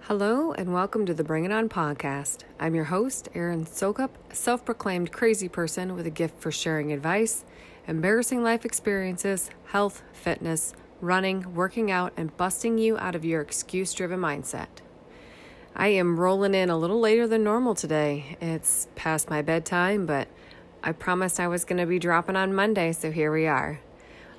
Hello and welcome to the Bring It On podcast. I'm your host, Erin Sokup, self proclaimed crazy person with a gift for sharing advice, embarrassing life experiences, health, fitness, running, working out, and busting you out of your excuse driven mindset. I am rolling in a little later than normal today. It's past my bedtime, but I promised I was going to be dropping on Monday, so here we are.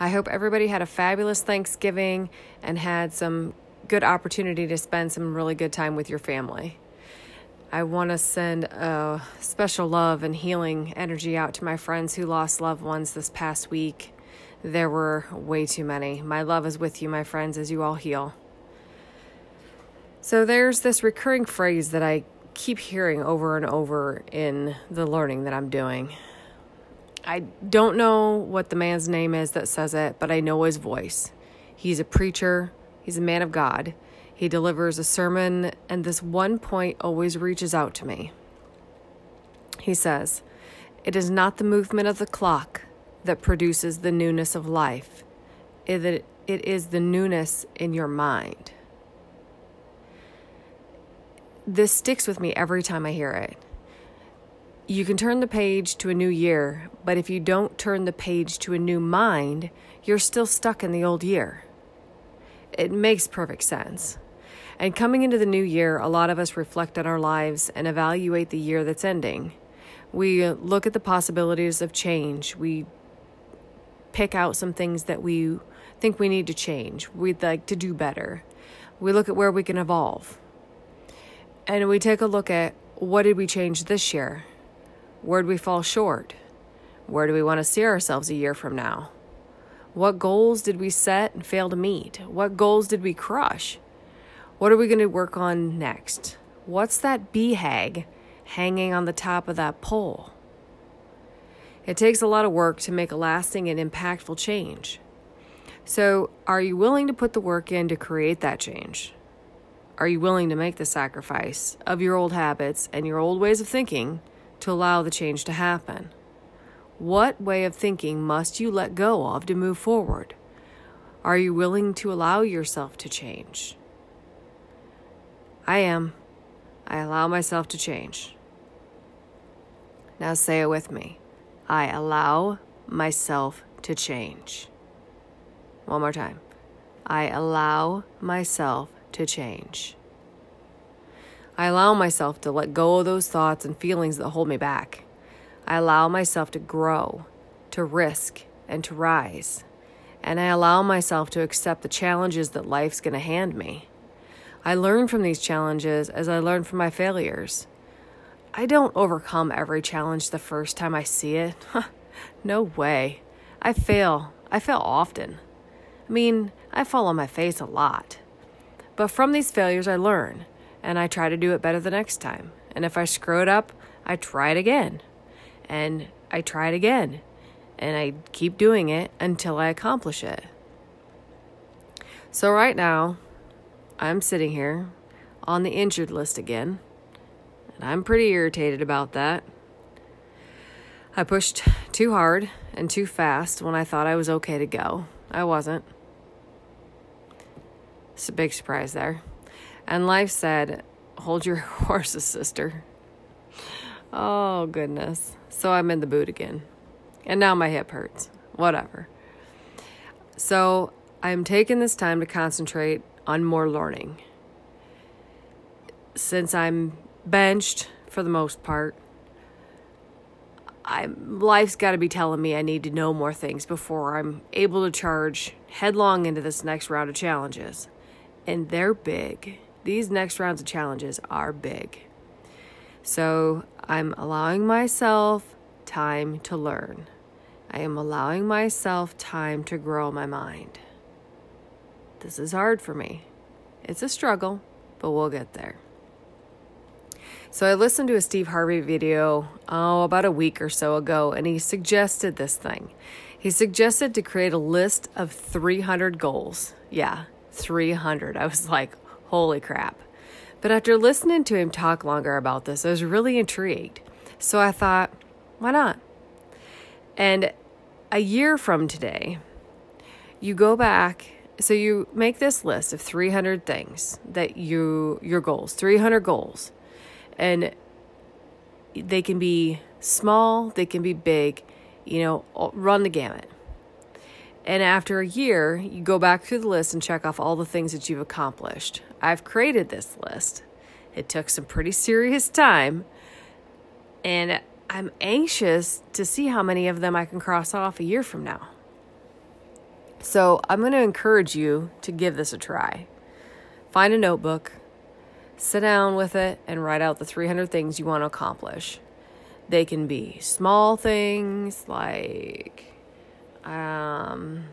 I hope everybody had a fabulous Thanksgiving and had some good opportunity to spend some really good time with your family. I want to send a special love and healing energy out to my friends who lost loved ones this past week. There were way too many. My love is with you, my friends, as you all heal. So, there's this recurring phrase that I keep hearing over and over in the learning that I'm doing. I don't know what the man's name is that says it, but I know his voice. He's a preacher, He's a man of God. He delivers a sermon, and this one point always reaches out to me. He says, It is not the movement of the clock that produces the newness of life, it, is the newness in your mind. This sticks with me every time I hear it. You can turn the page to a new year, but if you don't turn the page to a new mind, you're still stuck in the old year. It makes perfect sense. And coming into the new year, a lot of us reflect on our lives and evaluate the year that's ending. We look at the possibilities of change. We pick out some things that we think we need to change. We'd like to do better. We look at where we can evolve. And we take a look at what did we change this year? Where did we fall short? Where do we want to see ourselves a year from now? What goals did we set and fail to meet? What goals did we crush? What are we going to work on next? What's that BHAG hanging on the top of that pole? It takes a lot of work to make a lasting and impactful change. So, are you willing to put the work in to create that change? Are you willing to make the sacrifice of your old habits and your old ways of thinking to allow the change to happen? What way of thinking must you let go of to move forward? Are you willing to allow yourself to change? I am. I allow myself to change. Now say it with me. I allow myself to change. One more time. I allow myself to change. I allow myself to let go of those thoughts and feelings that hold me back. I allow myself to grow, to risk, and to rise. And I allow myself to accept the challenges that life's going to hand me. I learn from these challenges as I learn from my failures. I don't overcome every challenge the first time I see it. no way. I fail. I fail often. I mean, I fall on my face a lot. But from these failures, I learn, and I try to do it better the next time. And if I screw it up, I try it again and I try it again and I keep doing it until I accomplish it. So, right now, I'm sitting here on the injured list again, and I'm pretty irritated about that. I pushed too hard and too fast when I thought I was okay to go. I wasn't. It's a big surprise there. And life said, Hold your horses, sister. Oh, goodness. So I'm in the boot again. And now my hip hurts. Whatever. So I'm taking this time to concentrate on more learning. Since I'm benched for the most part, I life's got to be telling me I need to know more things before I'm able to charge headlong into this next round of challenges. And they're big. These next rounds of challenges are big. So I'm allowing myself time to learn. I am allowing myself time to grow my mind. This is hard for me. It's a struggle, but we'll get there. So I listened to a Steve Harvey video, oh, about a week or so ago, and he suggested this thing. He suggested to create a list of 300 goals. Yeah, 300. I was like, holy crap. But after listening to him talk longer about this, I was really intrigued. So I thought, why not? And a year from today, you go back so you make this list of 300 things that you your goals 300 goals and they can be small they can be big you know run the gamut and after a year you go back through the list and check off all the things that you've accomplished i've created this list it took some pretty serious time and i'm anxious to see how many of them i can cross off a year from now so I'm going to encourage you to give this a try. Find a notebook, sit down with it, and write out the 300 things you want to accomplish. They can be small things like, um,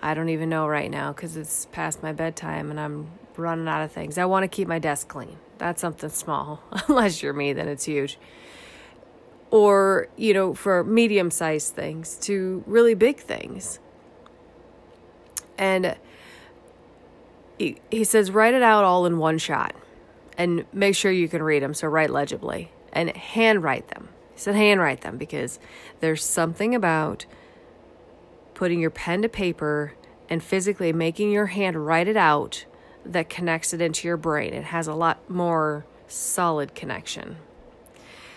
I don't even know right now because it's past my bedtime and I'm running out of things. I want to keep my desk clean. That's something small. Unless you're me, then it's huge. Or, you know, for medium sized things to really big things. And he, he says, write it out all in one shot and make sure you can read them. So write legibly and handwrite them. He said, handwrite them because there's something about putting your pen to paper and physically making your hand write it out that connects it into your brain. It has a lot more solid connection.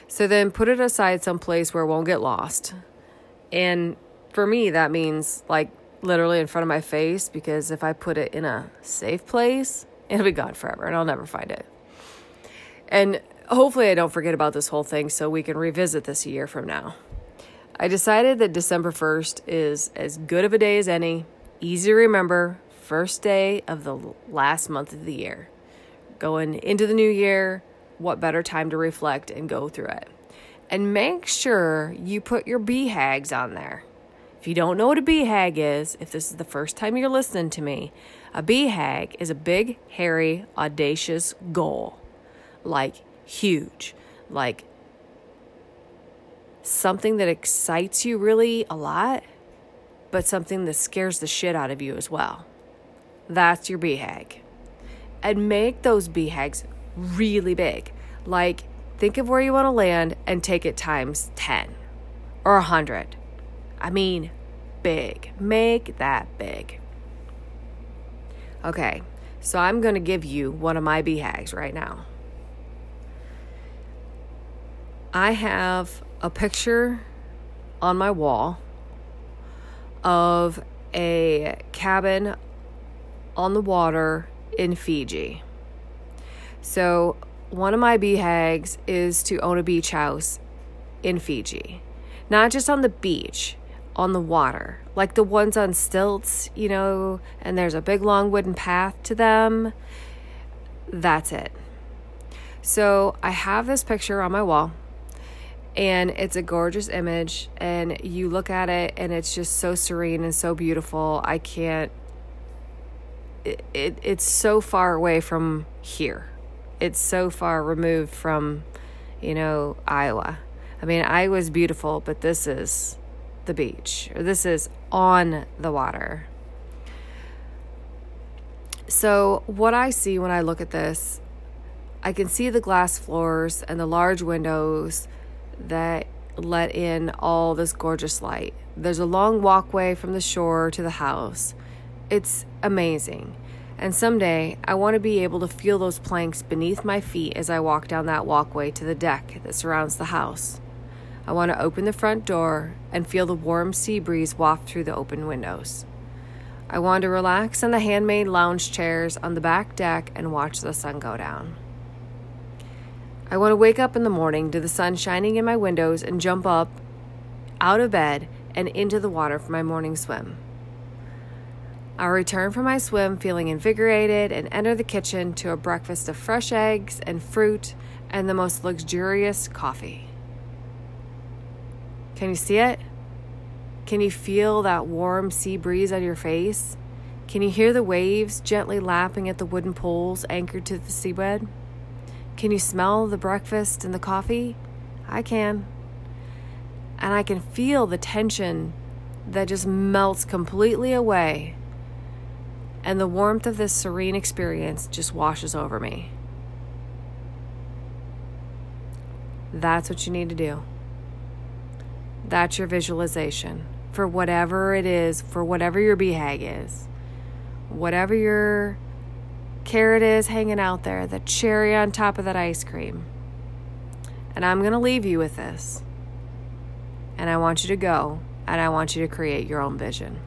So then put it aside someplace where it won't get lost. And for me, that means like literally in front of my face because if I put it in a safe place, it'll be gone forever and I'll never find it. And hopefully, I don't forget about this whole thing so we can revisit this a year from now. I decided that December 1st is as good of a day as any, easy to remember, first day of the last month of the year. Going into the new year, what better time to reflect and go through it? And make sure you put your BHAGs on there. If you don't know what a BHAG is, if this is the first time you're listening to me, a BHAG is a big, hairy, audacious goal. Like huge. Like something that excites you really a lot, but something that scares the shit out of you as well. That's your BHAG. And make those BHAGs really big. Like, think of where you want to land and take it times 10 or 100 I mean, big. Make that big. Okay, so I'm going to give you one of my BHAGs right now. I have a picture on my wall of a cabin on the water in Fiji. So, one of my BHAGs is to own a beach house in Fiji. Not just on the beach, on the water, like the ones on stilts, you know, and there's a big long wooden path to them. That's it. So I have this picture on my wall, and it's a gorgeous image, and you look at it, and it's just so serene and so beautiful. I can't. It, it it's so far away from here. It's so far removed from, you know, Iowa. I mean, Iowa's beautiful, but this is the beach, or this is on the water. So, what I see when I look at this, I can see the glass floors and the large windows that let in all this gorgeous light. There's a long walkway from the shore to the house. It's amazing. And someday I want to be able to feel those planks beneath my feet as I walk down that walkway to the deck that surrounds the house. I want to open the front door and feel the warm sea breeze waft through the open windows. I want to relax on the handmade lounge chairs on the back deck and watch the sun go down. I want to wake up in the morning to the sun shining in my windows and jump up out of bed and into the water for my morning swim. I'll return from my swim feeling invigorated and enter the kitchen to a breakfast of fresh eggs and fruit and the most luxurious coffee. Can you see it? Can you feel that warm sea breeze on your face? Can you hear the waves gently lapping at the wooden poles anchored to the seabed? Can you smell the breakfast and the coffee? I can. And I can feel the tension that just melts completely away. And the warmth of this serene experience just washes over me. That's what you need to do. That's your visualization for whatever it is, for whatever your BHAG is, whatever your carrot is hanging out there, the cherry on top of that ice cream. And I'm going to leave you with this. And I want you to go and I want you to create your own vision.